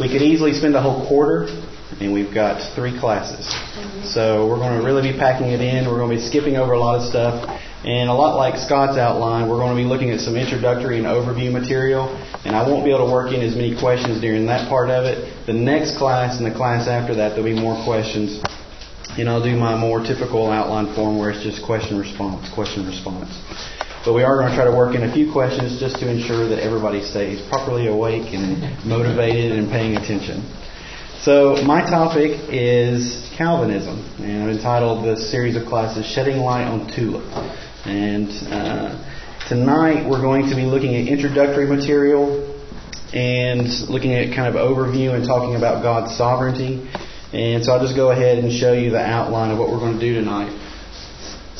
We could easily spend a whole quarter, and we've got three classes. Mm-hmm. So we're going to really be packing it in. We're going to be skipping over a lot of stuff. And a lot like Scott's outline, we're going to be looking at some introductory and overview material. And I won't be able to work in as many questions during that part of it. The next class and the class after that, there'll be more questions. And I'll do my more typical outline form where it's just question response, question response. But we are going to try to work in a few questions just to ensure that everybody stays properly awake and motivated and paying attention. So my topic is Calvinism, and I've entitled this series of classes "Shedding Light on Tulip." And uh, tonight we're going to be looking at introductory material and looking at kind of overview and talking about God's sovereignty. And so I'll just go ahead and show you the outline of what we're going to do tonight.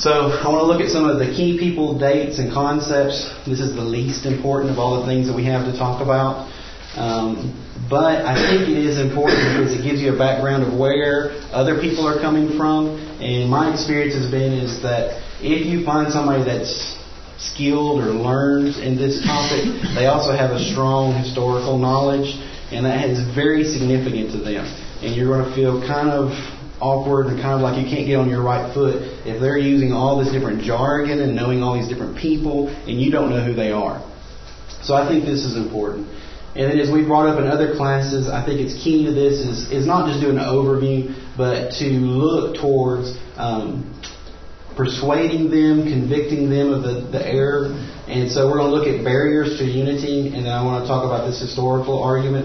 So I want to look at some of the key people, dates, and concepts. This is the least important of all the things that we have to talk about. Um, but I think it is important because it gives you a background of where other people are coming from. And my experience has been is that if you find somebody that's skilled or learned in this topic, they also have a strong historical knowledge, and that is very significant to them. And you're going to feel kind of awkward and kind of like you can't get on your right foot if they're using all this different jargon and knowing all these different people and you don't know who they are. So I think this is important. And as we brought up in other classes, I think it's key to this is, is not just doing an overview, but to look towards um, persuading them, convicting them of the, the error. And so we're going to look at barriers to unity, and then I want to talk about this historical argument.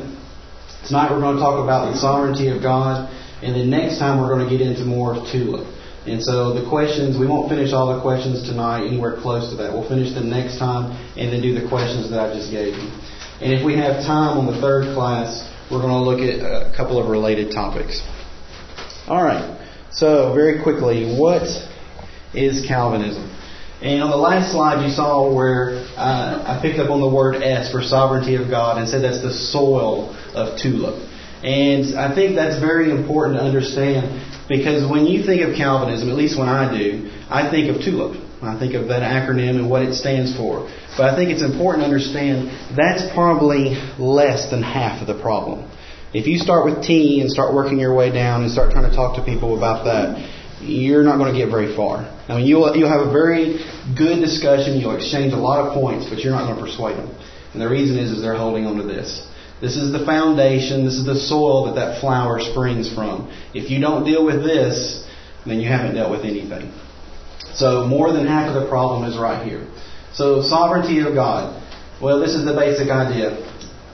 Tonight we're going to talk about the sovereignty of God, and then next time we're going to get into more tulip. And so the questions, we won't finish all the questions tonight anywhere close to that. We'll finish them next time and then do the questions that I just gave you. And if we have time on the third class, we're going to look at a couple of related topics. All right. So very quickly, what is Calvinism? And on the last slide, you saw where uh, I picked up on the word S for sovereignty of God and said that's the soil of tulip. And I think that's very important to understand because when you think of Calvinism, at least when I do, I think of tulip. I think of that acronym and what it stands for. But I think it's important to understand that's probably less than half of the problem. If you start with T and start working your way down and start trying to talk to people about that, you're not going to get very far. I mean, you'll, you'll have a very good discussion, you'll exchange a lot of points, but you're not going to persuade them. And the reason is, is they're holding on to this. This is the foundation, this is the soil that that flower springs from. If you don't deal with this, then you haven't dealt with anything. So more than half of the problem is right here. So sovereignty of God. Well, this is the basic idea.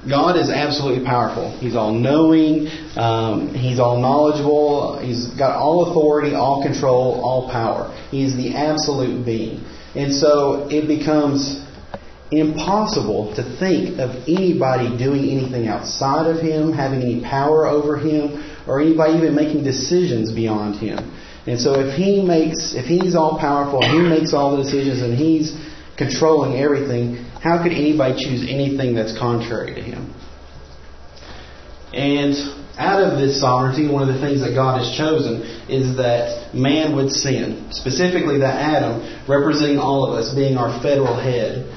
God is absolutely powerful. He's all knowing. Um, he's all knowledgeable. He's got all authority, all control, all power. He's the absolute being. And so it becomes impossible to think of anybody doing anything outside of him, having any power over him, or anybody even making decisions beyond him. And so if he makes, if he's all powerful, he makes all the decisions, and he's controlling everything, how could anybody choose anything that's contrary to him? And out of this sovereignty, one of the things that God has chosen is that man would sin. Specifically, that Adam, representing all of us, being our federal head,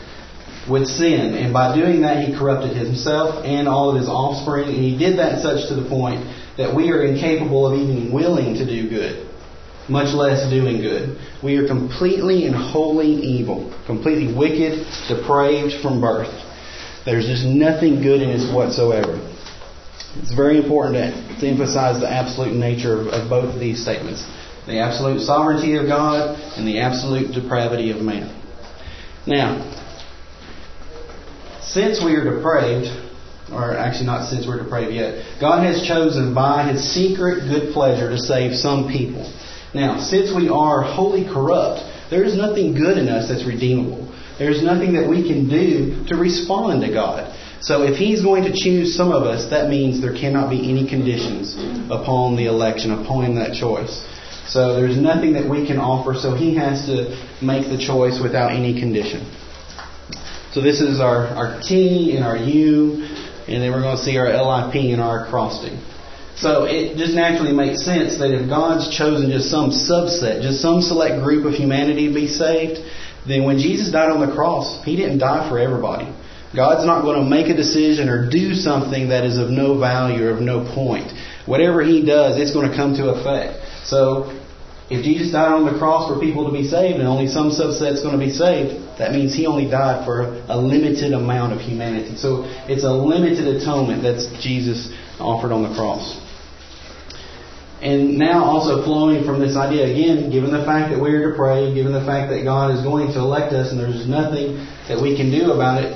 would sin. And by doing that, he corrupted himself and all of his offspring. And he did that such to the point that we are incapable of even willing to do good, much less doing good. We are completely and wholly evil, completely wicked, depraved from birth. There's just nothing good in us whatsoever. It's very important to, to emphasize the absolute nature of, of both of these statements the absolute sovereignty of God and the absolute depravity of man. Now, since we are depraved, or actually not since we're depraved yet, God has chosen by His secret good pleasure to save some people. Now, since we are wholly corrupt, there is nothing good in us that's redeemable. There's nothing that we can do to respond to God. So if He's going to choose some of us, that means there cannot be any conditions upon the election, upon that choice. So there's nothing that we can offer, so He has to make the choice without any condition. So this is our, our T and our U, and then we're going to see our LIP and our acrostic. So it just naturally makes sense that if God's chosen just some subset, just some select group of humanity to be saved, then when Jesus died on the cross, He didn't die for everybody. God's not going to make a decision or do something that is of no value or of no point. Whatever He does, it's going to come to effect. So, if Jesus died on the cross for people to be saved and only some subset's going to be saved, that means He only died for a limited amount of humanity. So, it's a limited atonement that Jesus offered on the cross. And now also flowing from this idea, again, given the fact that we are depraved, given the fact that God is going to elect us and there's nothing that we can do about it,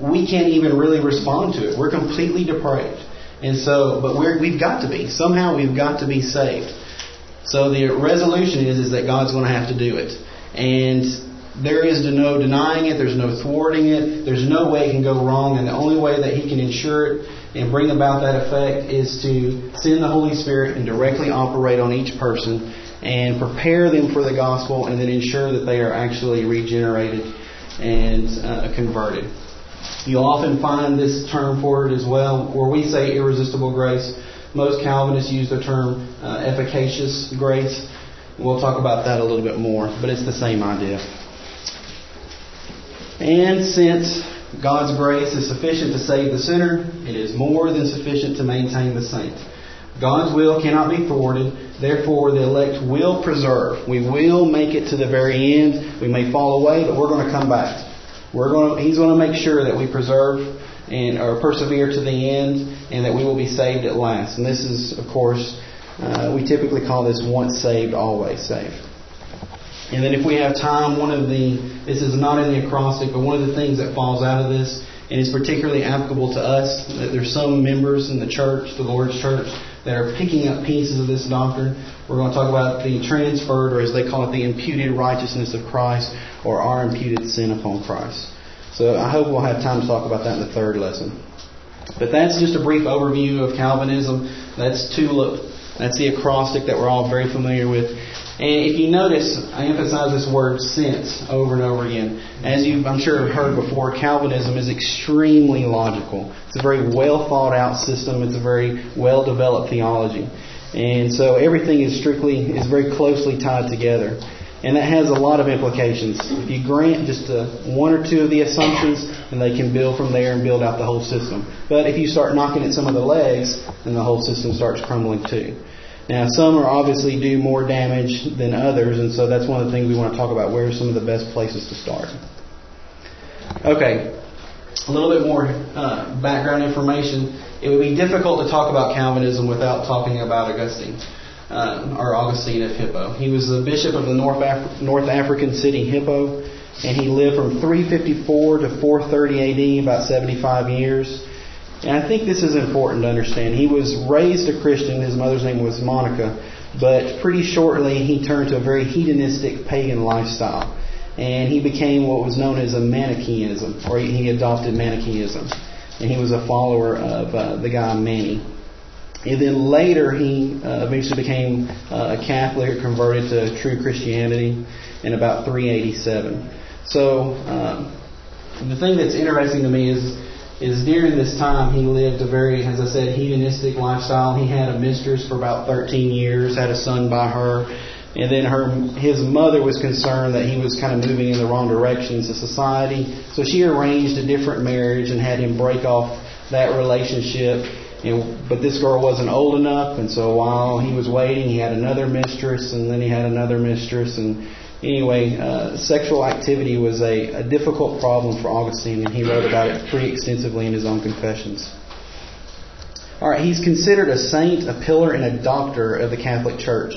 we can't even really respond to it. We're completely depraved. And so, but we're, we've got to be. Somehow we've got to be saved. So the resolution is, is that God's going to have to do it. And there is no denying it. There's no thwarting it. There's no way it can go wrong. And the only way that He can ensure it and bring about that effect is to send the Holy Spirit and directly operate on each person and prepare them for the gospel and then ensure that they are actually regenerated and uh, converted. You'll often find this term for it as well, where we say irresistible grace. Most Calvinists use the term uh, efficacious grace. We'll talk about that a little bit more, but it's the same idea. And since God's grace is sufficient to save the sinner, it is more than sufficient to maintain the saint. God's will cannot be thwarted, therefore the elect will preserve. We will make it to the very end. We may fall away, but we're going to come back. We're going to, he's going to make sure that we preserve and or persevere to the end, and that we will be saved at last. And this is, of course, uh, we typically call this once saved, always saved. And then if we have time, one of the, this is not in the acrostic, but one of the things that falls out of this, and is particularly applicable to us, that there's some members in the church, the Lord's church, that are picking up pieces of this doctrine. We're going to talk about the transferred, or as they call it, the imputed righteousness of Christ, or our imputed sin upon Christ. So I hope we'll have time to talk about that in the third lesson. But that's just a brief overview of Calvinism. That's tulip. That's the acrostic that we're all very familiar with. And if you notice, I emphasize this word since over and over again. As you, I'm sure, have heard before, Calvinism is extremely logical. It's a very well thought out system. It's a very well developed theology. And so everything is strictly, is very closely tied together. And that has a lot of implications. If you grant just a, one or two of the assumptions, then they can build from there and build out the whole system. But if you start knocking at some of the legs, then the whole system starts crumbling too. Now, some are obviously do more damage than others, and so that's one of the things we want to talk about. Where are some of the best places to start? Okay, a little bit more uh, background information. It would be difficult to talk about Calvinism without talking about Augustine, uh, or Augustine of Hippo. He was the bishop of the North, Af- North African city Hippo, and he lived from 354 to 430 AD, about 75 years. And I think this is important to understand. He was raised a Christian. His mother's name was Monica. But pretty shortly, he turned to a very hedonistic pagan lifestyle. And he became what was known as a Manichaeism, or he adopted Manichaeism. And he was a follower of uh, the guy Mani. And then later, he uh, eventually became uh, a Catholic, converted to true Christianity in about 387. So, um, the thing that's interesting to me is is during this time he lived a very, as I said, hedonistic lifestyle. He had a mistress for about 13 years, had a son by her, and then her his mother was concerned that he was kind of moving in the wrong directions of society, so she arranged a different marriage and had him break off that relationship. And, but this girl wasn't old enough, and so while he was waiting, he had another mistress, and then he had another mistress, and Anyway, uh, sexual activity was a, a difficult problem for Augustine, and he wrote about it pretty extensively in his own Confessions. All right, he's considered a saint, a pillar, and a doctor of the Catholic Church.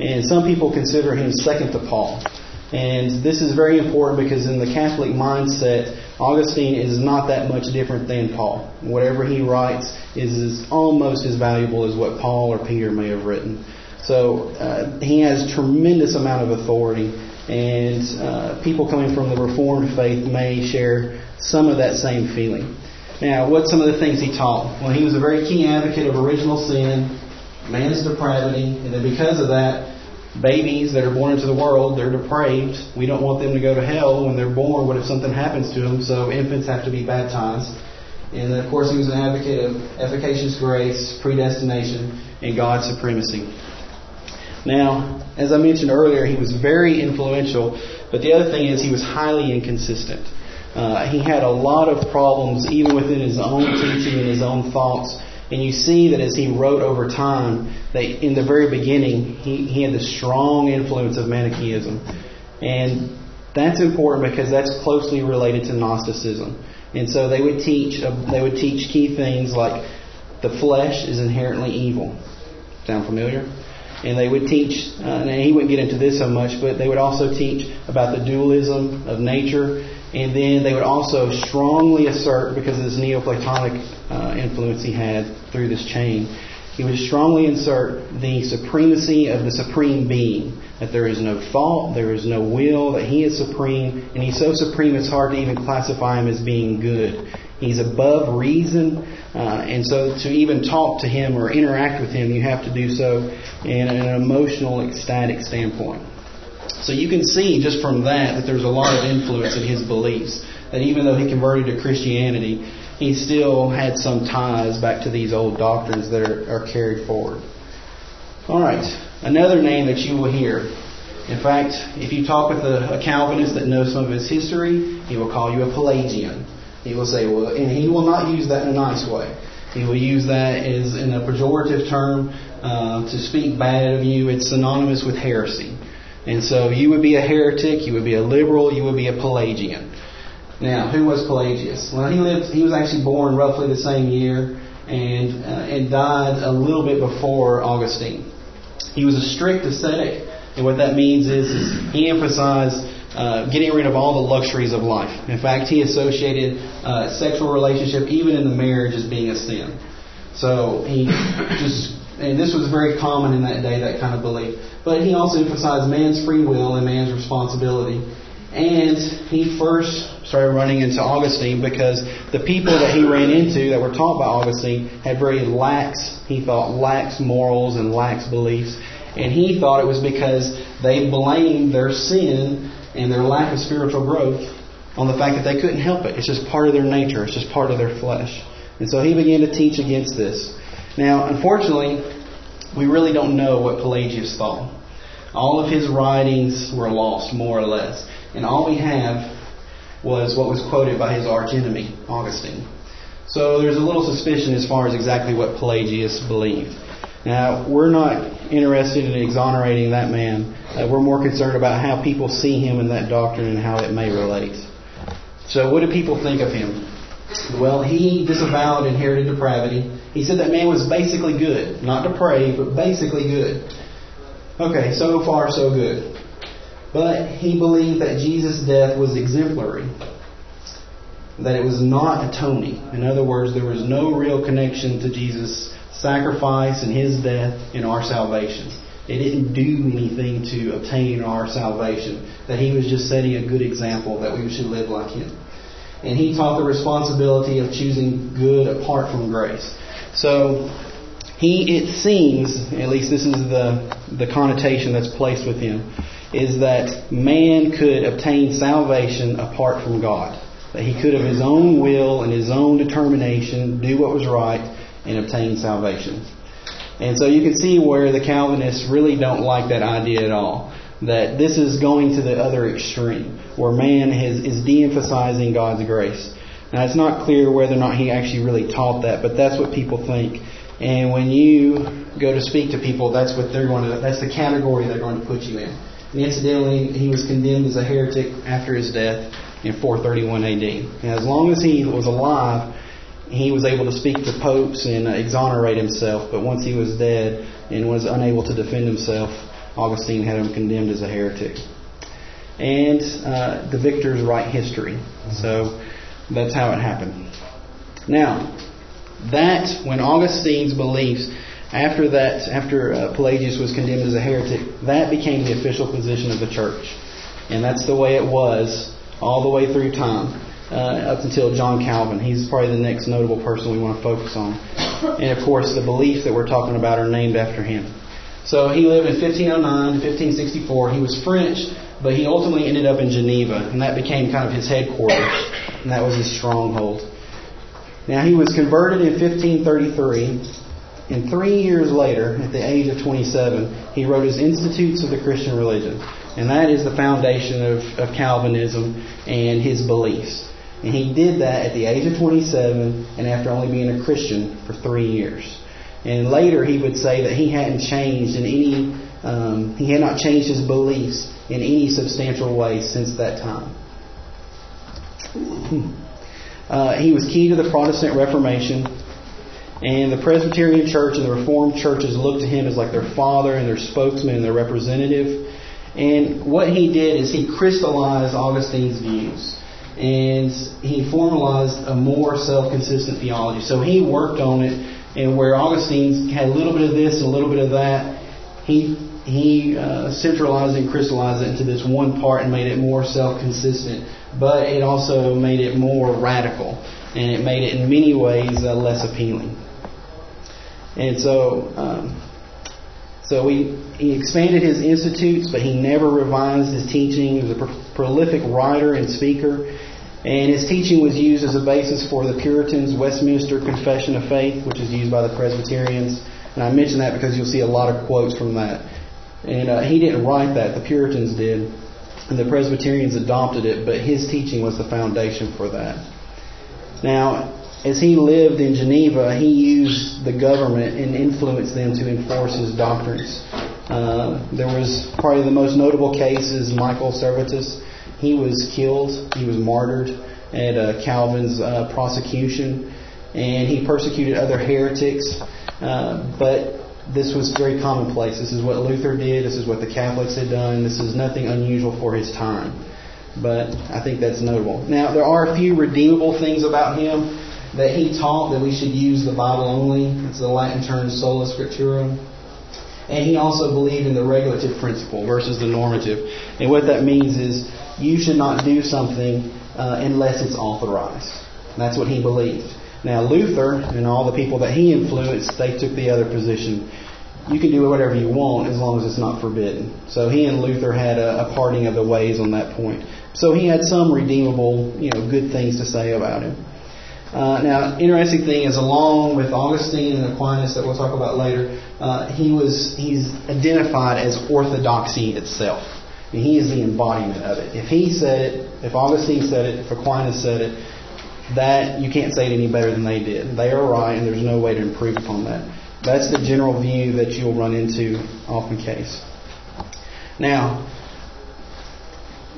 And some people consider him second to Paul. And this is very important because in the Catholic mindset, Augustine is not that much different than Paul. Whatever he writes is almost as valuable as what Paul or Peter may have written. So uh, he has tremendous amount of authority and uh, people coming from the Reformed faith may share some of that same feeling. Now, what some of the things he taught? Well, he was a very keen advocate of original sin, man's depravity, and then because of that, babies that are born into the world, they're depraved. We don't want them to go to hell when they're born. What if something happens to them? So infants have to be baptized. And then, of course, he was an advocate of efficacious grace, predestination, and God's supremacy. Now, as I mentioned earlier, he was very influential, but the other thing is he was highly inconsistent. Uh, he had a lot of problems even within his own teaching and his own thoughts. And you see that as he wrote over time, that in the very beginning, he, he had the strong influence of Manichaeism. And that's important because that's closely related to Gnosticism. And so they would teach they would teach key things like the flesh is inherently evil. Sound familiar? And they would teach, uh, and he wouldn't get into this so much, but they would also teach about the dualism of nature. And then they would also strongly assert, because of this Neoplatonic uh, influence he had through this chain, he would strongly insert the supremacy of the supreme being. That there is no fault, there is no will, that he is supreme, and he's so supreme it's hard to even classify him as being good. He's above reason, uh, and so to even talk to him or interact with him, you have to do so in an emotional, ecstatic standpoint. So you can see just from that that there's a lot of influence in his beliefs. That even though he converted to Christianity, he still had some ties back to these old doctrines that are, are carried forward. All right, another name that you will hear. In fact, if you talk with a, a Calvinist that knows some of his history, he will call you a Pelagian. He will say, well, and he will not use that in a nice way. He will use that as in a pejorative term uh, to speak bad of you. It's synonymous with heresy. And so you would be a heretic, you would be a liberal, you would be a Pelagian. Now, who was Pelagius? Well, he lived. He was actually born roughly the same year and uh, and died a little bit before Augustine. He was a strict ascetic, and what that means is, is he emphasized uh, getting rid of all the luxuries of life. In fact, he associated uh, sexual relationship, even in the marriage, as being a sin. So he just, and this was very common in that day, that kind of belief. But he also emphasized man's free will and man's responsibility. And he first started running into Augustine because the people that he ran into that were taught by Augustine had very lax, he thought, lax morals and lax beliefs. And he thought it was because they blamed their sin and their lack of spiritual growth on the fact that they couldn't help it. It's just part of their nature, it's just part of their flesh. And so he began to teach against this. Now, unfortunately, we really don't know what Pelagius thought. All of his writings were lost, more or less. And all we have was what was quoted by his archenemy, Augustine. So there's a little suspicion as far as exactly what Pelagius believed. Now, we're not interested in exonerating that man. Uh, we're more concerned about how people see him in that doctrine and how it may relate. So, what do people think of him? Well, he disavowed inherited depravity. He said that man was basically good. Not depraved, but basically good. Okay, so far so good. But he believed that Jesus' death was exemplary, that it was not atoning. In other words, there was no real connection to Jesus' sacrifice and his death in our salvation. It didn't do anything to obtain our salvation, that he was just setting a good example that we should live like him. And he taught the responsibility of choosing good apart from grace. So, he, it seems, at least this is the, the connotation that's placed with him, is that man could obtain salvation apart from God. That he could, of his own will and his own determination, do what was right and obtain salvation. And so you can see where the Calvinists really don't like that idea at all. That this is going to the other extreme, where man has, is de emphasizing God's grace. Now, it's not clear whether or not he actually really taught that, but that's what people think. And when you go to speak to people, that's what they're going to, that's the category they're going to put you in. And incidentally, he was condemned as a heretic after his death in 431 AD. And as long as he was alive, he was able to speak to popes and exonerate himself. But once he was dead and was unable to defend himself, Augustine had him condemned as a heretic. And uh, the victors write history. So that's how it happened. Now, that, when Augustine's beliefs after that, after uh, Pelagius was condemned as a heretic, that became the official position of the church. And that's the way it was all the way through time, uh, up until John Calvin. He's probably the next notable person we want to focus on. And of course, the beliefs that we're talking about are named after him. So he lived in 1509 to 1564. He was French, but he ultimately ended up in Geneva, and that became kind of his headquarters, and that was his stronghold. Now he was converted in 1533 and three years later, at the age of 27, he wrote his Institutes of the Christian Religion. And that is the foundation of, of Calvinism and his beliefs. And he did that at the age of 27 and after only being a Christian for three years. And later he would say that he hadn't changed in any, um, he had not changed his beliefs in any substantial way since that time. Uh, he was key to the Protestant Reformation, and the Presbyterian Church and the Reformed churches looked to him as like their father and their spokesman and their representative. And what he did is he crystallized Augustine's views. And he formalized a more self consistent theology. So he worked on it, and where Augustine had a little bit of this and a little bit of that, he he uh, centralized and crystallized it into this one part and made it more self consistent. But it also made it more radical, and it made it in many ways uh, less appealing. And so, um, so he, he expanded his institutes, but he never revised his teaching. He was a pro- prolific writer and speaker. And his teaching was used as a basis for the Puritans' Westminster Confession of Faith, which is used by the Presbyterians. And I mention that because you'll see a lot of quotes from that. And uh, he didn't write that, the Puritans did. And the Presbyterians adopted it, but his teaching was the foundation for that. Now, as he lived in Geneva, he used the government and influenced them to enforce his doctrines. Uh, there was probably the most notable case is Michael Servetus. He was killed, he was martyred at uh, Calvin's uh, prosecution, and he persecuted other heretics. Uh, but this was very commonplace. This is what Luther did. This is what the Catholics had done. This is nothing unusual for his time. But I think that's notable. Now, there are a few redeemable things about him that he taught that we should use the Bible only. It's the Latin term sola scriptura. And he also believed in the regulative principle versus the normative. And what that means is you should not do something uh, unless it's authorized. That's what he believed. Now, Luther and all the people that he influenced, they took the other position. You can do whatever you want as long as it's not forbidden. So he and Luther had a, a parting of the ways on that point. So he had some redeemable, you know, good things to say about him. Uh, now, interesting thing is, along with Augustine and Aquinas, that we'll talk about later, uh, he was he's identified as orthodoxy itself. Mean, he is the embodiment of it. If he said it, if Augustine said it, if Aquinas said it, that you can't say it any better than they did. They are right, and there's no way to improve upon that. That's the general view that you'll run into often case. Now,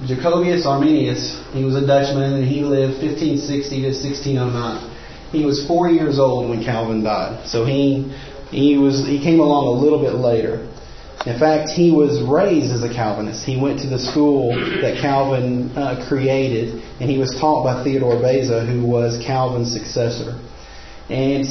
Jacobius Arminius, he was a Dutchman, and he lived 1560 to 1609. He was four years old when Calvin died, so he he was he came along a little bit later. In fact, he was raised as a Calvinist. He went to the school that Calvin uh, created, and he was taught by Theodore Beza, who was Calvin's successor. And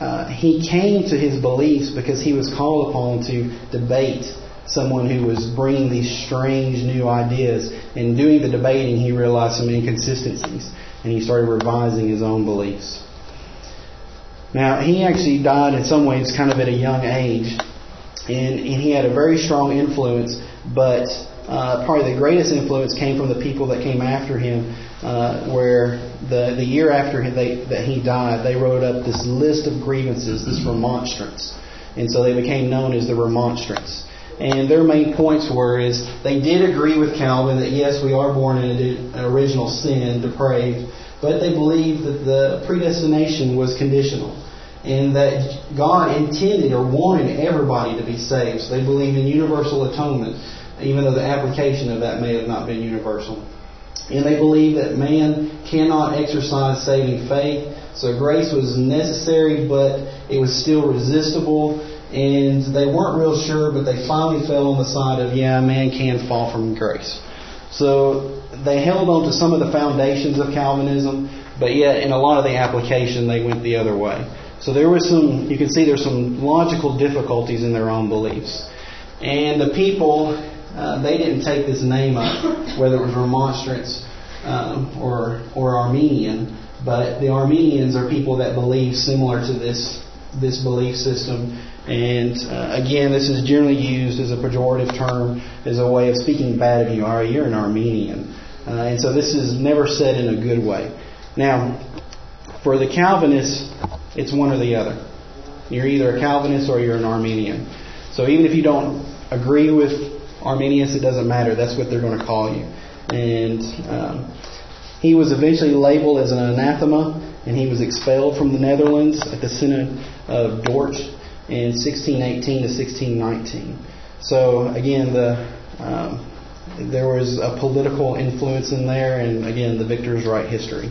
uh, he came to his beliefs because he was called upon to debate someone who was bringing these strange new ideas. And doing the debating, he realized some inconsistencies, and he started revising his own beliefs. Now, he actually died in some ways kind of at a young age and, and he had a very strong influence, but uh, probably the greatest influence came from the people that came after him, uh, where the, the year after they, that he died, they wrote up this list of grievances, this remonstrance. And so they became known as the remonstrants. And their main points were is they did agree with Calvin that yes, we are born in an original sin, depraved, but they believed that the predestination was conditional and that God intended or wanted everybody to be saved. So they believed in universal atonement, even though the application of that may have not been universal. And they believed that man cannot exercise saving faith, so grace was necessary, but it was still resistible. And they weren't real sure, but they finally fell on the side of, yeah, man can fall from grace. So they held on to some of the foundations of Calvinism, but yet in a lot of the application they went the other way. So there was some, you can see there's some logical difficulties in their own beliefs. And the people, uh, they didn't take this name up, whether it was Remonstrance um, or, or Arminian, but the Arminians are people that believe similar to this, this belief system. And uh, again, this is generally used as a pejorative term, as a way of speaking bad of you. All right, you're an Arminian. Uh, and so this is never said in a good way. Now, for the Calvinists, it's one or the other. You're either a Calvinist or you're an Arminian. So even if you don't agree with Arminius, it doesn't matter. That's what they're going to call you. And um, He was eventually labeled as an anathema and he was expelled from the Netherlands at the Synod of Dort in 1618 to 1619. So again, the um, there was a political influence in there, and again, the victors write history.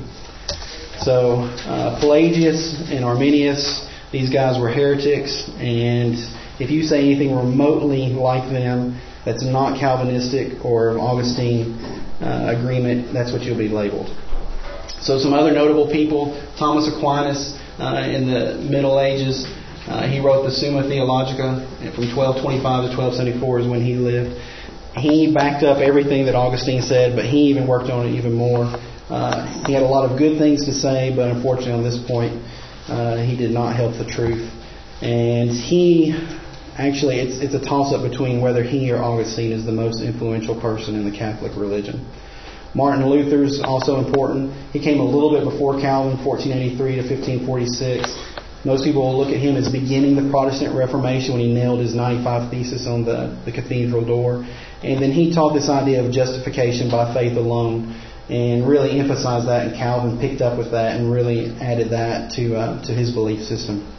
So uh, Pelagius and Arminius, these guys were heretics, and if you say anything remotely like them that's not Calvinistic or Augustine uh, agreement, that's what you'll be labeled. So some other notable people, Thomas Aquinas uh, in the Middle Ages, uh, he wrote the Summa Theologica from 1225 to 1274 is when he lived. He backed up everything that Augustine said, but he even worked on it even more. Uh, he had a lot of good things to say, but unfortunately on this point, uh, he did not help the truth. And he actually, it's, it's a toss up between whether he or Augustine is the most influential person in the Catholic religion. Martin Luther's also important. He came a little bit before Calvin, 1483 to 1546. Most people will look at him as beginning the Protestant Reformation when he nailed his 95 thesis on the, the cathedral door. And then he taught this idea of justification by faith alone and really emphasized that, and Calvin picked up with that and really added that to, uh, to his belief system.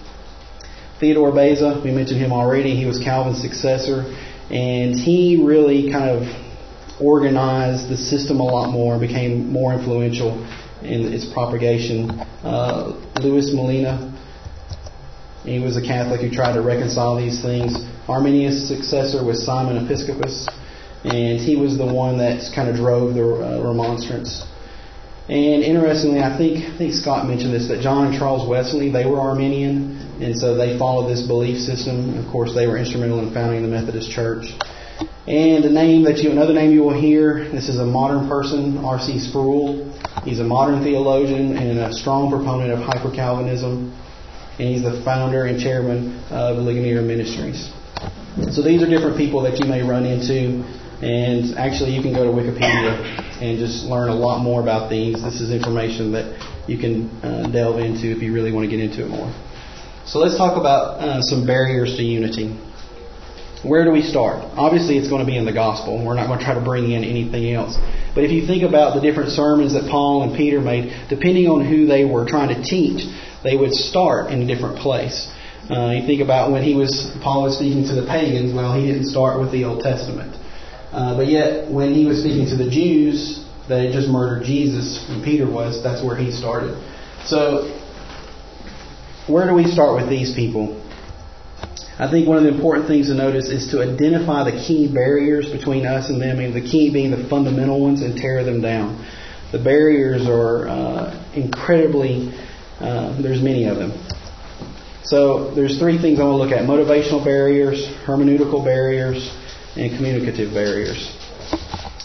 Theodore Beza, we mentioned him already, he was Calvin's successor, and he really kind of organized the system a lot more, and became more influential in its propagation. Uh, Louis Molina, he was a Catholic who tried to reconcile these things. Arminius' successor was Simon Episcopus, and he was the one that kind of drove the uh, remonstrance. And interestingly, I think I think Scott mentioned this that John and Charles Wesley they were Arminian, and so they followed this belief system. Of course, they were instrumental in founding the Methodist Church. And a name that you, another name you will hear, this is a modern person, R.C. Sproul. He's a modern theologian and a strong proponent of hyper Calvinism. And he's the founder and chairman of Ligonier Ministries. So these are different people that you may run into. And actually, you can go to Wikipedia and just learn a lot more about these. This is information that you can uh, delve into if you really want to get into it more. So let's talk about uh, some barriers to unity. Where do we start? Obviously, it's going to be in the gospel. We're not going to try to bring in anything else. But if you think about the different sermons that Paul and Peter made, depending on who they were trying to teach, they would start in a different place. Uh, you think about when he was Paul was speaking to the pagans. Well, he didn't start with the Old Testament, uh, but yet when he was speaking to the Jews that had just murdered Jesus, when Peter was, that's where he started. So, where do we start with these people? I think one of the important things to notice is to identify the key barriers between us and them, and the key being the fundamental ones, and tear them down. The barriers are uh, incredibly, uh, there's many of them. So there's three things I want to look at motivational barriers, hermeneutical barriers, and communicative barriers.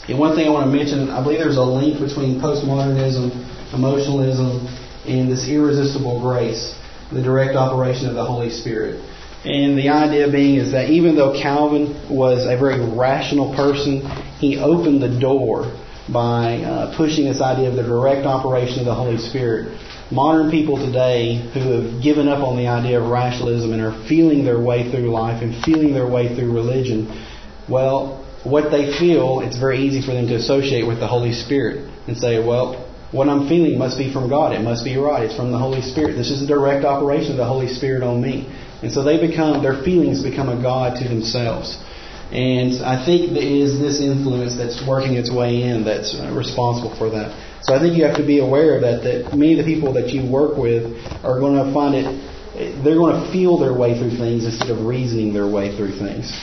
And one thing I want to mention, I believe there's a link between postmodernism, emotionalism, and this irresistible grace, the direct operation of the Holy Spirit. And the idea being is that even though Calvin was a very rational person, he opened the door by uh, pushing this idea of the direct operation of the Holy Spirit. Modern people today who have given up on the idea of rationalism and are feeling their way through life and feeling their way through religion, well, what they feel, it's very easy for them to associate with the Holy Spirit and say, well, what I'm feeling must be from God. It must be right. It's from the Holy Spirit. This is a direct operation of the Holy Spirit on me. And so they become, their feelings become a God to themselves. And I think it is this influence that's working its way in that's responsible for that. So I think you have to be aware of that, that many of the people that you work with are going to find it, they're going to feel their way through things instead of reasoning their way through things.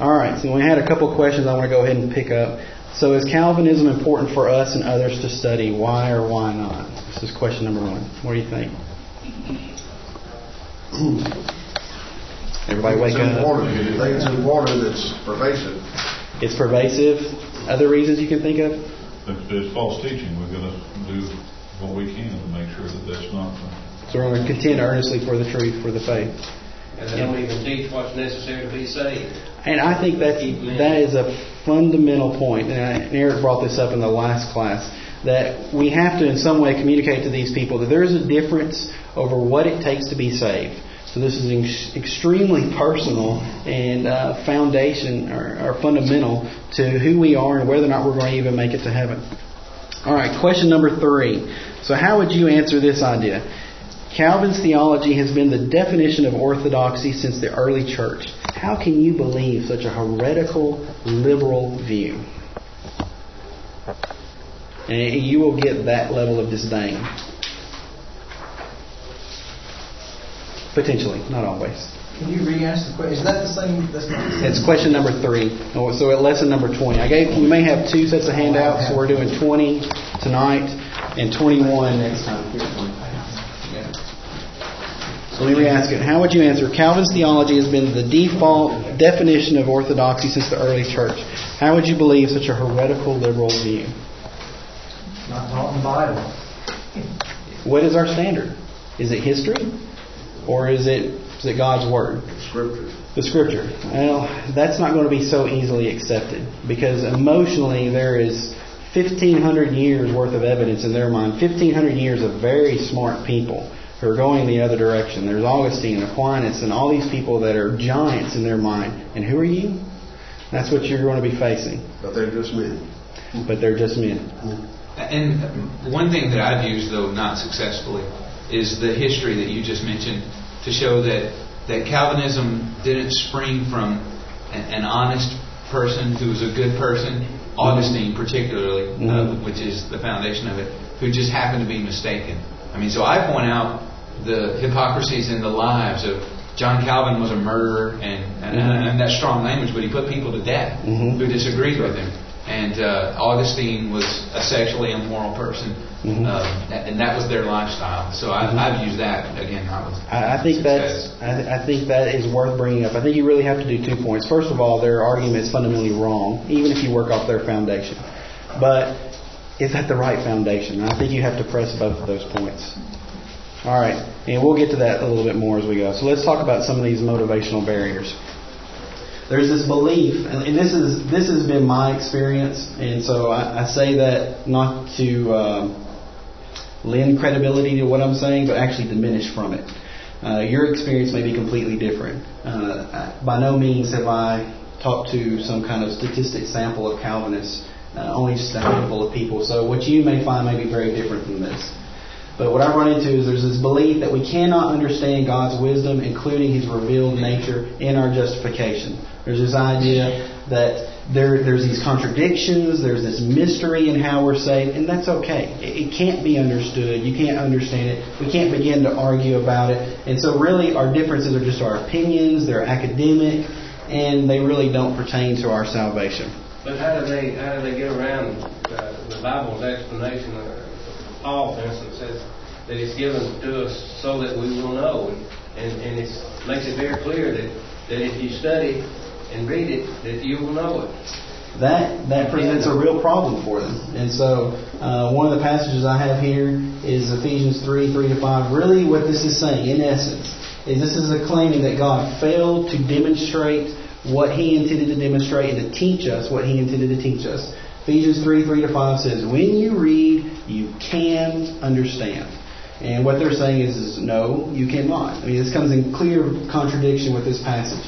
All right, so we had a couple questions I want to go ahead and pick up. So is Calvinism important for us and others to study? Why or why not? This is question number one. What do you think? Everybody wake it's up. Important. I think it's important. It's pervasive. It's pervasive. Other reasons you can think of? If there's false teaching, we're going to do what we can to make sure that that's not. So we're going to contend earnestly for the truth, for the faith. And they don't even teach what's necessary to be saved. And I think that that is a fundamental point. And Eric brought this up in the last class that we have to, in some way, communicate to these people that there is a difference over what it takes to be saved. So this is ex- extremely personal and uh, foundation or, or fundamental to who we are and whether or not we're going to even make it to heaven. All right, question number three. So, how would you answer this idea? Calvin's theology has been the definition of orthodoxy since the early church. How can you believe such a heretical liberal view? And you will get that level of disdain. Potentially, not always. Can you re-ask the question? Is that the same? That's not the same. It's question number three. Oh, So at lesson number 20. I gave, we may have two sets of handouts, so we're doing 20 tonight and 21 next time. So let me re-ask it. How would you answer? Calvin's theology has been the default definition of orthodoxy since the early church. How would you believe such a heretical liberal view? Not taught in the Bible. What is our standard? Is it history? Or is it, is it God's Word? Scripture. The scripture. Well, that's not going to be so easily accepted because emotionally there is 1,500 years worth of evidence in their mind. 1,500 years of very smart people who are going the other direction. There's Augustine, and Aquinas, and all these people that are giants in their mind. And who are you? That's what you're going to be facing. But they're just men. But they're just men. And one thing that I've used, though not successfully, is the history that you just mentioned to show that, that Calvinism didn't spring from an, an honest person who was a good person, Augustine particularly, uh, Mhm. which is the foundation of it, who just happened to be mistaken. I mean, so I point out the hypocrisies in the lives of John Calvin was a murderer, and, and, Mhm. and that's strong language, but he put people to death Mhm. who disagreed with him. And uh, Augustine was a sexually immoral person, Mhm. uh, and that was their lifestyle. So I, Mhm. I've used that again, not with I, I think that's success. I, I think that is worth bringing up. I think you really have to do two points. First of all, their argument is fundamentally wrong, even if you work off their foundation. But is that the right foundation? And I think you have to press both of those points. All right, and we'll get to that a little bit more as we go. So let's talk about some of these motivational barriers. There's this belief, and this is this has been my experience, and so I, I say that not to. Um, lend credibility to what I'm saying, but actually diminish from it. Uh, your experience may be completely different. Uh, by no means have I talked to some kind of statistic sample of Calvinists, uh, only just a handful of people. So what you may find may be very different from this. But what I run into is there's this belief that we cannot understand God's wisdom, including His revealed nature, in our justification. There's this idea that there, there's these contradictions, there's this mystery in how we're saved, and that's okay. It, it can't be understood. You can't understand it. We can't begin to argue about it. And so, really, our differences are just our opinions, they're academic, and they really don't pertain to our salvation. But how do they, how do they get around the Bible's explanation? uh, Paul, for instance, says that it's given to us so that we will know. And, and it makes it very clear that, that if you study and read it, that you will know it. that that presents a real problem for them. And so, uh, one of the passages I have here is Ephesians 3 3 to 5. Really, what this is saying, in essence, is this is a claiming that God failed to demonstrate what He intended to demonstrate and to teach us what He intended to teach us. Ephesians 3 3 to 5 says, When you read, you can understand. And what they're saying is, is no, you cannot. I mean, this comes in clear contradiction with this passage.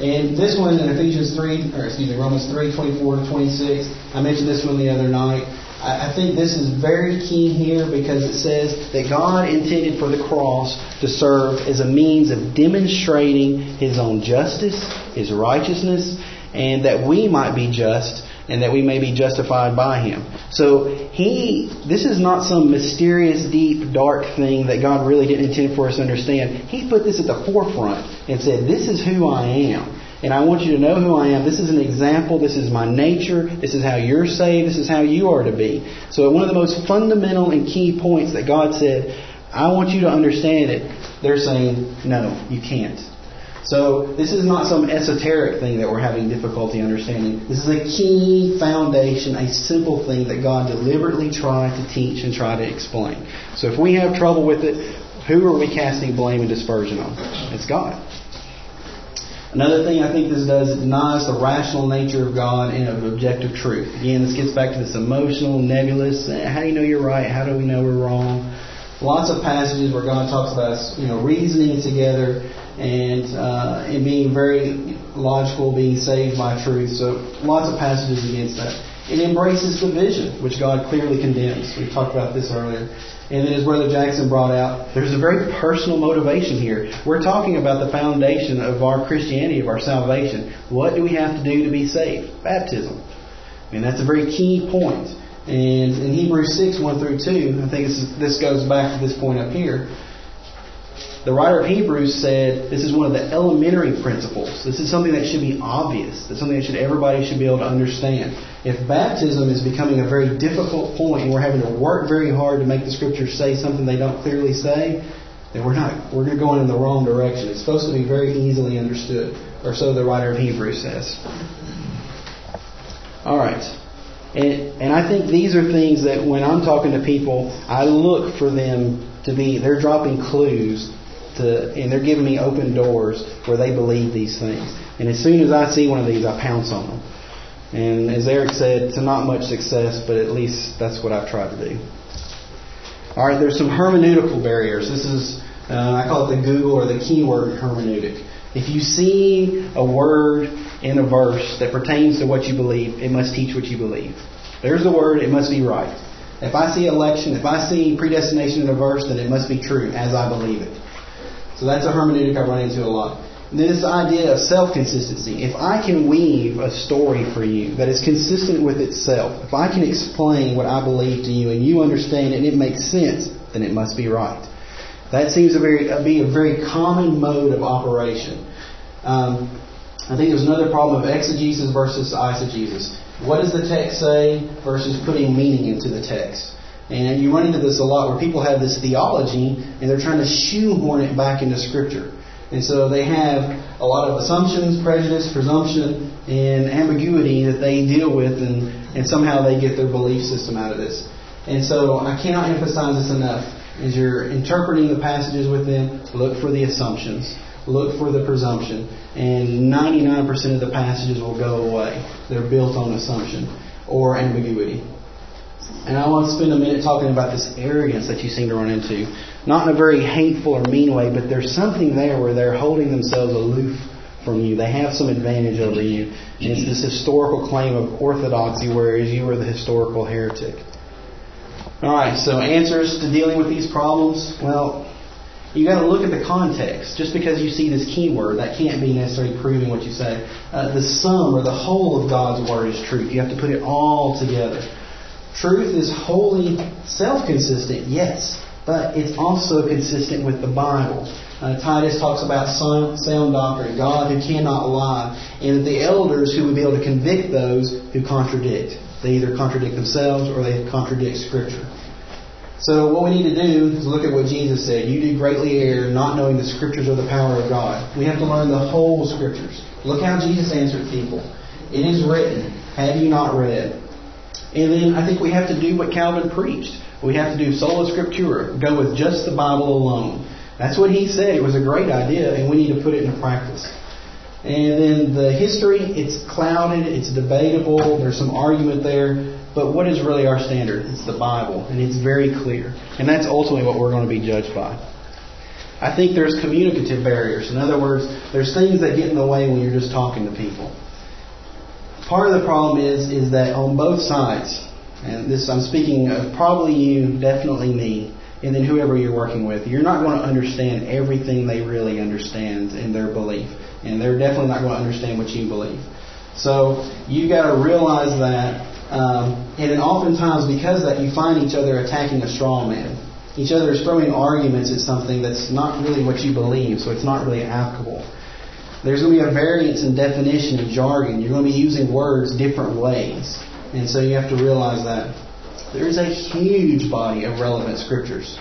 And this one in Ephesians 3, or excuse me, Romans 3, 24 to 26, I mentioned this one the other night. I, I think this is very key here because it says that God intended for the cross to serve as a means of demonstrating His own justice, His righteousness, and that we might be just and that we may be justified by him. So he this is not some mysterious, deep, dark thing that God really didn't intend for us to understand. He put this at the forefront and said, This is who I am. And I want you to know who I am. This is an example. This is my nature. This is how you're saved. This is how you are to be. So one of the most fundamental and key points that God said, I want you to understand it. They're saying, no, you can't. So this is not some esoteric thing that we're having difficulty understanding. This is a key foundation, a simple thing that God deliberately tried to teach and try to explain. So if we have trouble with it, who are we casting blame and dispersion on? It's God. Another thing I think this does, is it denies the rational nature of God and of objective truth. Again, this gets back to this emotional, nebulous, how do you know you're right? How do we know we're wrong? Lots of passages where God talks about us, you know, reasoning together and uh, being very logical, being saved by truth. So lots of passages against that. It embraces division, which God clearly condemns. We talked about this earlier. And then, as Brother Jackson brought out, there's a very personal motivation here. We're talking about the foundation of our Christianity, of our salvation. What do we have to do to be saved? Baptism. And that's a very key point. And in Hebrews 6, 1 through 2, I think this, is, this goes back to this point up here. The writer of Hebrews said this is one of the elementary principles. This is something that should be obvious. That's something that should everybody should be able to understand. If baptism is becoming a very difficult point and we're having to work very hard to make the scriptures say something they don't clearly say, then we're not we're going in the wrong direction. It's supposed to be very easily understood, or so the writer of Hebrews says. All right. And, and I think these are things that when I'm talking to people, I look for them to be, they're dropping clues to, and they're giving me open doors where they believe these things. And as soon as I see one of these, I pounce on them. And as Eric said, to not much success, but at least that's what I've tried to do. All right, there's some hermeneutical barriers. This is, uh, I call it the Google or the keyword hermeneutic. If you see a word in a verse that pertains to what you believe, it must teach what you believe. There's the word, it must be right. If I see election, if I see predestination in a verse, then it must be true as I believe it. So that's a hermeneutic I run into a lot. And then this idea of self-consistency. If I can weave a story for you that is consistent with itself, if I can explain what I believe to you and you understand it and it makes sense, then it must be right. That seems to be a very common mode of operation. Um, I think there's another problem of exegesis versus eisegesis. What does the text say versus putting meaning into the text? And you run into this a lot where people have this theology and they're trying to shoehorn it back into Scripture. And so they have a lot of assumptions, prejudice, presumption, and ambiguity that they deal with, and, and somehow they get their belief system out of this. And so I cannot emphasize this enough. As you're interpreting the passages with them, look for the assumptions, look for the presumption, and 99% of the passages will go away. They're built on assumption or ambiguity. And I want to spend a minute talking about this arrogance that you seem to run into. Not in a very hateful or mean way, but there's something there where they're holding themselves aloof from you. They have some advantage over you. And it's this historical claim of orthodoxy, whereas you are the historical heretic. Alright, so answers to dealing with these problems? Well, you got to look at the context. Just because you see this keyword, that can't be necessarily proving what you say. Uh, the sum or the whole of God's word is truth. You have to put it all together. Truth is wholly self-consistent, yes, but it's also consistent with the Bible. Uh, Titus talks about sound, sound doctrine, God who cannot lie, and the elders who would be able to convict those who contradict. They either contradict themselves or they contradict Scripture. So what we need to do is look at what Jesus said. You do greatly err, not knowing the Scriptures or the power of God. We have to learn the whole Scriptures. Look how Jesus answered people. It is written, have you not read? And then I think we have to do what Calvin preached. We have to do sola scriptura, go with just the Bible alone. That's what he said. It was a great idea, and we need to put it into practice. And then the history, it's clouded, it's debatable, there's some argument there, but what is really our standard? It's the Bible, and it's very clear. And that's ultimately what we're going to be judged by. I think there's communicative barriers. In other words, there's things that get in the way when you're just talking to people. Part of the problem is is that on both sides, and this I'm speaking of probably you, definitely me, and then whoever you're working with, you're not going to understand everything they really understand in their belief, and they're definitely not going to understand what you believe. So you got to realize that, um, and then oftentimes because that you find each other attacking a straw man. Each other is throwing arguments at something that's not really what you believe, so it's not really applicable. There's going to be a variance in definition and jargon. You're going to be using words different ways. And so you have to realize that. There's a huge body of relevant scriptures.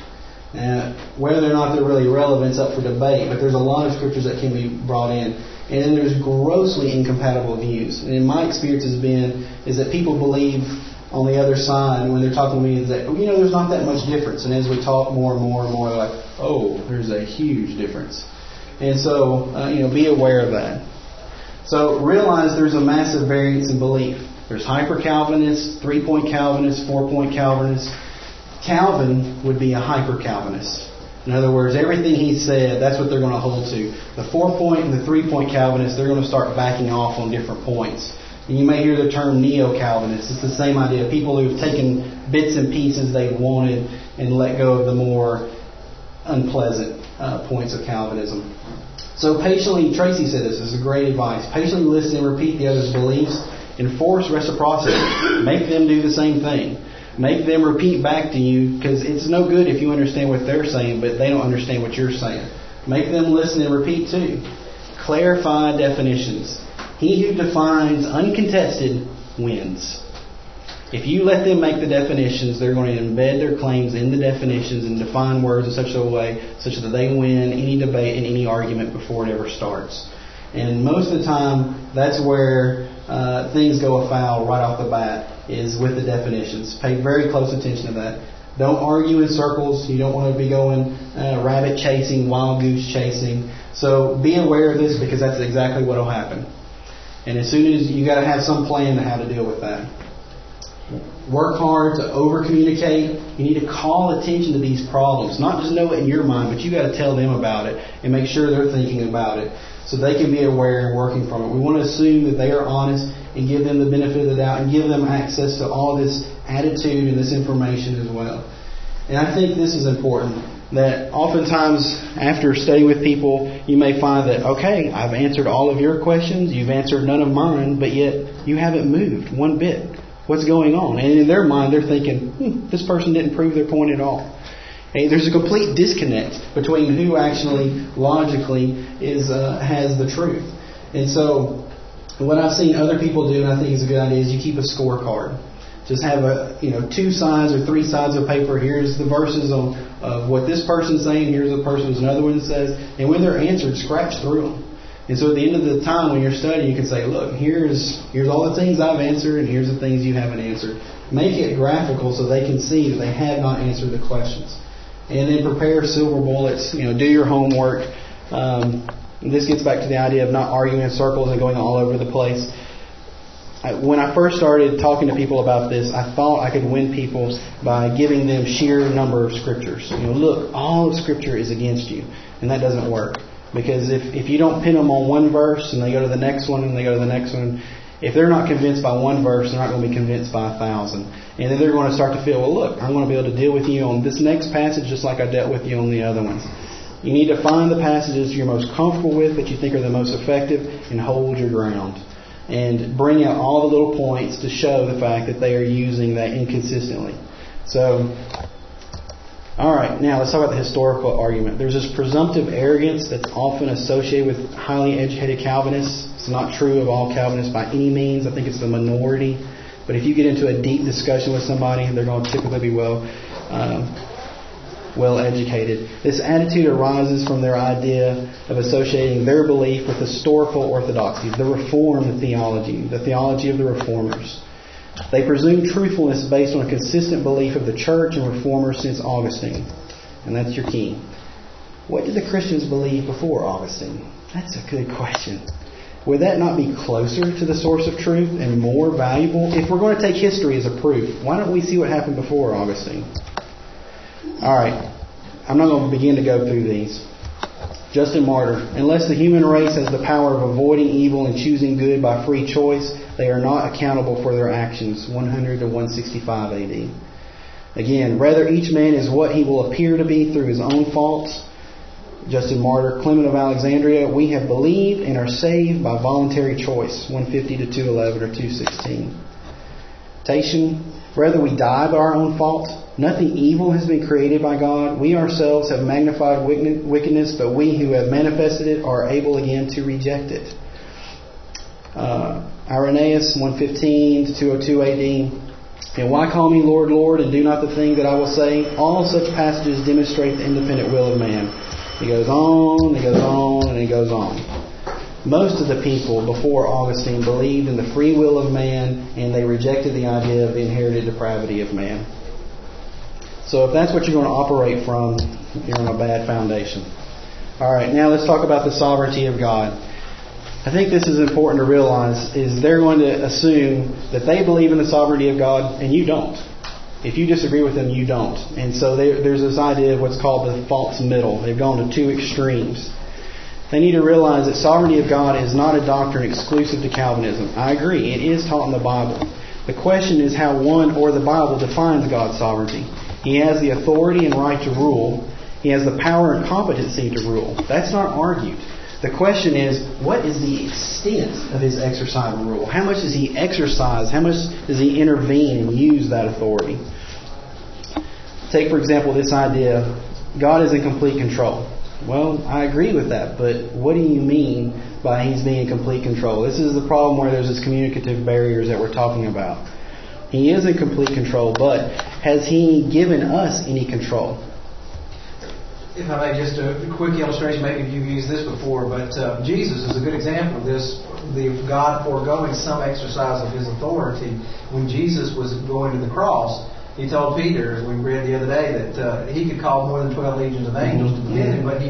Uh, whether or not they're really relevant is up for debate, but there's a lot of scriptures that can be brought in. And then there's grossly incompatible views. And in my experience has been is that people believe on the other side when they're talking to me is that you know there's not that much difference. And as we talk more and more and more, like oh, there's a huge difference. And so, uh, you know, be aware of that. So realize there's a massive variance in belief. There's hyper Calvinists, three point Calvinists, four point Calvinists. Calvin would be a hyper Calvinist. In other words, everything he said, that's what they're going to hold to. The four point and the three point Calvinists, they're going to start backing off on different points. And you may hear the term neo-Calvinist. It's the same idea. People who've taken bits and pieces they've wanted and let go of the more unpleasant uh, points of Calvinism. So patiently, Tracy said this, this is great advice. Patiently listen and repeat the other's beliefs. Enforce reciprocity. Make them do the same thing. Make them repeat back to you because it's no good if you understand what they're saying, but they don't understand what you're saying. Make them listen and repeat too. Clarify definitions. He who defines uncontested wins. If you let them make the definitions, they're going to embed their claims in the definitions and define words in such a way such that they win any debate and any argument before it ever starts. And most of the time, that's where uh, things go afoul right off the bat is with the definitions. Pay very close attention to that. Don't argue in circles. You don't want to be going uh, rabbit chasing, wild goose chasing. So be aware of this because that's exactly what will happen. And as soon as you got to have some plan to how to deal with that. Work hard to over communicate. You need to call attention to these problems. Not just know it in your mind, but you got to tell them about it and make sure they're thinking about it so they can be aware and working from it. We want to assume that they are honest and give them the benefit of the doubt and give them access to all this attitude and this information as well. And I think this is important that oftentimes after studying with people, you may find that, okay, I've answered all of your questions, you've answered none of mine, but yet you haven't moved one bit. What's going on? And in their mind, they're thinking, hmm, this person didn't prove their point at all. Okay, there's a complete disconnect between who actually logically is uh, has the truth. And so, what I've seen other people do, and I think is a good idea, is you keep a scorecard. Just have a you know two sides or three sides of paper. Here's the verses on of what this person's saying. Here's the person's another one says, and when they're answered, scratch through them. And so at the end of the time when you're studying, you can say, look, here's here's all the things I've answered, and here's the things you haven't answered. Make it graphical so they can see that they have not answered the questions. And then prepare silver bullets. You know, do your homework. Um, this gets back to the idea of not arguing in circles and going all over the place. When I first started talking to people about this, I thought I could win people by giving them sheer number of scriptures. You know, look, all of Scripture is against you, and that doesn't work. Because if, if you don't pin them on one verse and they go to the next one and they go to the next one, if they're not convinced by one verse, they're not going to be convinced by a thousand. And then they're going to start to feel, well, look, I'm going to be able to deal with you on this next passage just like I dealt with you on the other ones. You need to find the passages you're most comfortable with, that you think are the most effective, and hold your ground. And bring out all the little points to show the fact that they are using that inconsistently. So, all right, now let's talk about the historical argument. There's this presumptive arrogance that's often associated with highly educated Calvinists. It's not true of all Calvinists by any means. I think it's the minority. But if you get into a deep discussion with somebody, they're going to typically be well, um, well educated. This attitude arises from their idea of associating their belief with historical orthodoxy, the Reformed theology, the theology of the Reformers. They presume truthfulness based on a consistent belief of the church and reformers since Augustine. And that's your key. What did the Christians believe before Augustine? That's a good question. Would that not be closer to the source of truth and more valuable? If we're going to take history as a proof, why don't we see what happened before Augustine? All right. I'm not going to begin to go through these. Justin Martyr. Unless the human race has the power of avoiding evil and choosing good by free choice, they are not accountable for their actions. 100 to 165 AD. Again, rather each man is what he will appear to be through his own faults. Justin Martyr, Clement of Alexandria, we have believed and are saved by voluntary choice. 150 to 211 or 216. Tatian, rather we die by our own fault. Nothing evil has been created by God. We ourselves have magnified wickedness, but we who have manifested it are able again to reject it. Uh, Irenaeus 115 to 202 AD. And why call me Lord, Lord, and do not the thing that I will say? All such passages demonstrate the independent will of man. He goes on, he goes on, and he goes on. Most of the people before Augustine believed in the free will of man and they rejected the idea of the inherited depravity of man. So if that's what you're going to operate from, you're on a bad foundation. All right, now let's talk about the sovereignty of God. I think this is important to realize is they're going to assume that they believe in the sovereignty of God and you don't. If you disagree with them, you don't. And so there's this idea of what's called the false middle. They've gone to two extremes. They need to realize that sovereignty of God is not a doctrine exclusive to Calvinism. I agree, it is taught in the Bible. The question is how one or the Bible defines God's sovereignty. He has the authority and right to rule. He has the power and competency to rule. That's not argued. The question is, what is the extent of his exercise of rule? How much does he exercise? How much does he intervene and use that authority? Take, for example, this idea God is in complete control. Well, I agree with that, but what do you mean by he's being in complete control? This is the problem where there's this communicative barriers that we're talking about. He is in complete control, but has he given us any control? If I may, just a quick illustration, maybe you've used this before, but uh, Jesus is a good example of this, the God foregoing some exercise of his authority. When Jesus was going to the cross, he told Peter, as we read the other day, that uh, he could call more than 12 legions of angels to defend him, but he,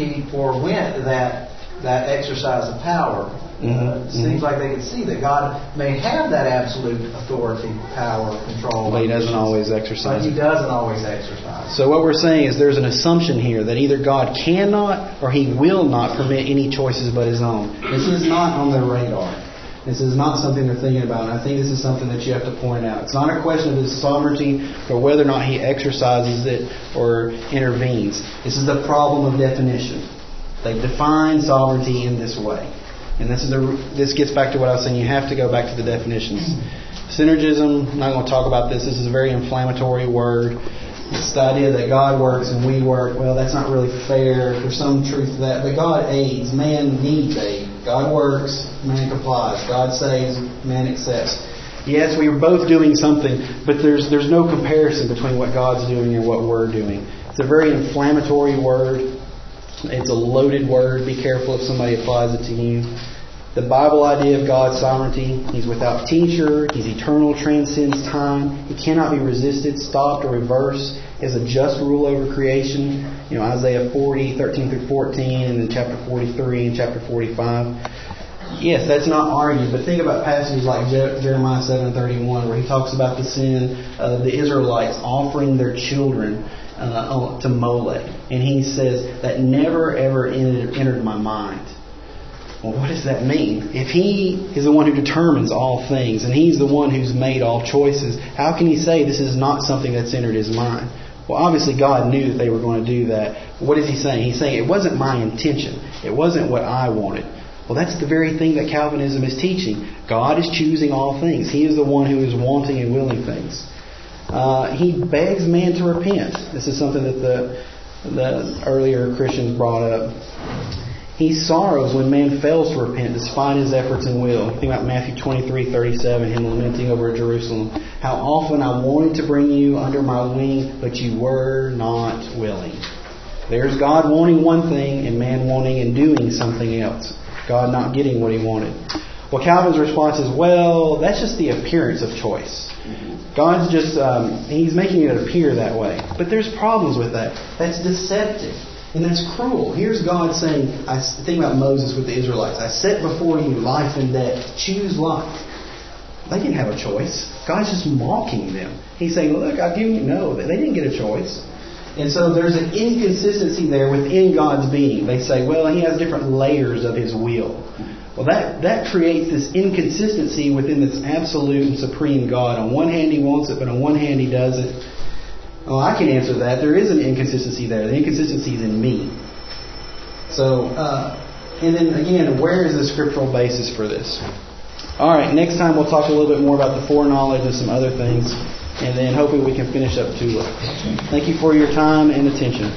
he forewent that, that exercise of power. Mm-hmm. Uh, it seems like they could see that God may have that absolute authority, power, control. But he doesn't always But exercise he doesn't always exercise. So what we're saying is there's an assumption here that either God cannot or he will not permit any choices but his own. This is not on their radar. This is not something they're thinking about. And I think this is something that you have to point out. It's not a question of his sovereignty or whether or not he exercises it or intervenes. This is the problem of definition. They define sovereignty in this way. And this is a, this gets back to what I was saying. You have to go back to the definitions. Synergism, I'm not going to talk about this. This is a very inflammatory word. It's the idea that God works and we work. Well, that's not really fair. There's some truth to that. But God aids. Man needs aid. God works, man complies. God saves, man accepts. Yes, we are both doing something, but there's there's no comparison between what God's doing and what we're doing. It's a very inflammatory word. It's a loaded word. Be careful if somebody applies it to you. The Bible idea of God's sovereignty, He's without teacher, He's eternal, transcends time, He cannot be resisted, stopped, or reversed, has a just rule over creation. You know, Isaiah 40, 13 through 14, and then chapter 43 and chapter 45. Yes, that's not argued, but think about passages like Je- Jeremiah 7:31, where he talks about the sin of the Israelites offering their children uh, to Molech, and he says that never ever entered, entered my mind. Well, what does that mean? If he is the one who determines all things, and he's the one who's made all choices, how can he say this is not something that's entered his mind? Well, obviously God knew that they were going to do that. What is he saying? He's saying it wasn't my intention. It wasn't what I wanted. Well, that's the very thing that Calvinism is teaching. God is choosing all things. He is the one who is wanting and willing things. Uh, he begs man to repent. This is something that the the earlier Christians brought up. He sorrows when man fails to repent despite his efforts and will. Think about Matthew 23, 37, him lamenting over Jerusalem. How often I wanted to bring you under my wing, but you were not willing. There's God wanting one thing and man wanting and doing something else. God not getting what he wanted. Well, Calvin's response is, well, that's just the appearance of choice. God's just, um, he's making it appear that way. But there's problems with that. That's deceptive. And that's cruel. Here's God saying, I think about Moses with the Israelites. I set before you life and death. Choose life. They didn't have a choice. God's just mocking them. He's saying, look, I've given you no. They didn't get a choice. And so there's an inconsistency there within God's being. They say, well, he has different layers of his will. Well, that, that creates this inconsistency within this absolute and supreme God. On one hand, he wants it, but on one hand, he does it. Well, I can answer that. There is an inconsistency there. The inconsistency is in me. So, uh, and then again, where is the scriptural basis for this? All right, next time we'll talk a little bit more about the foreknowledge and some other things, and then hopefully we can finish up TULIP. Thank you for your time and attention.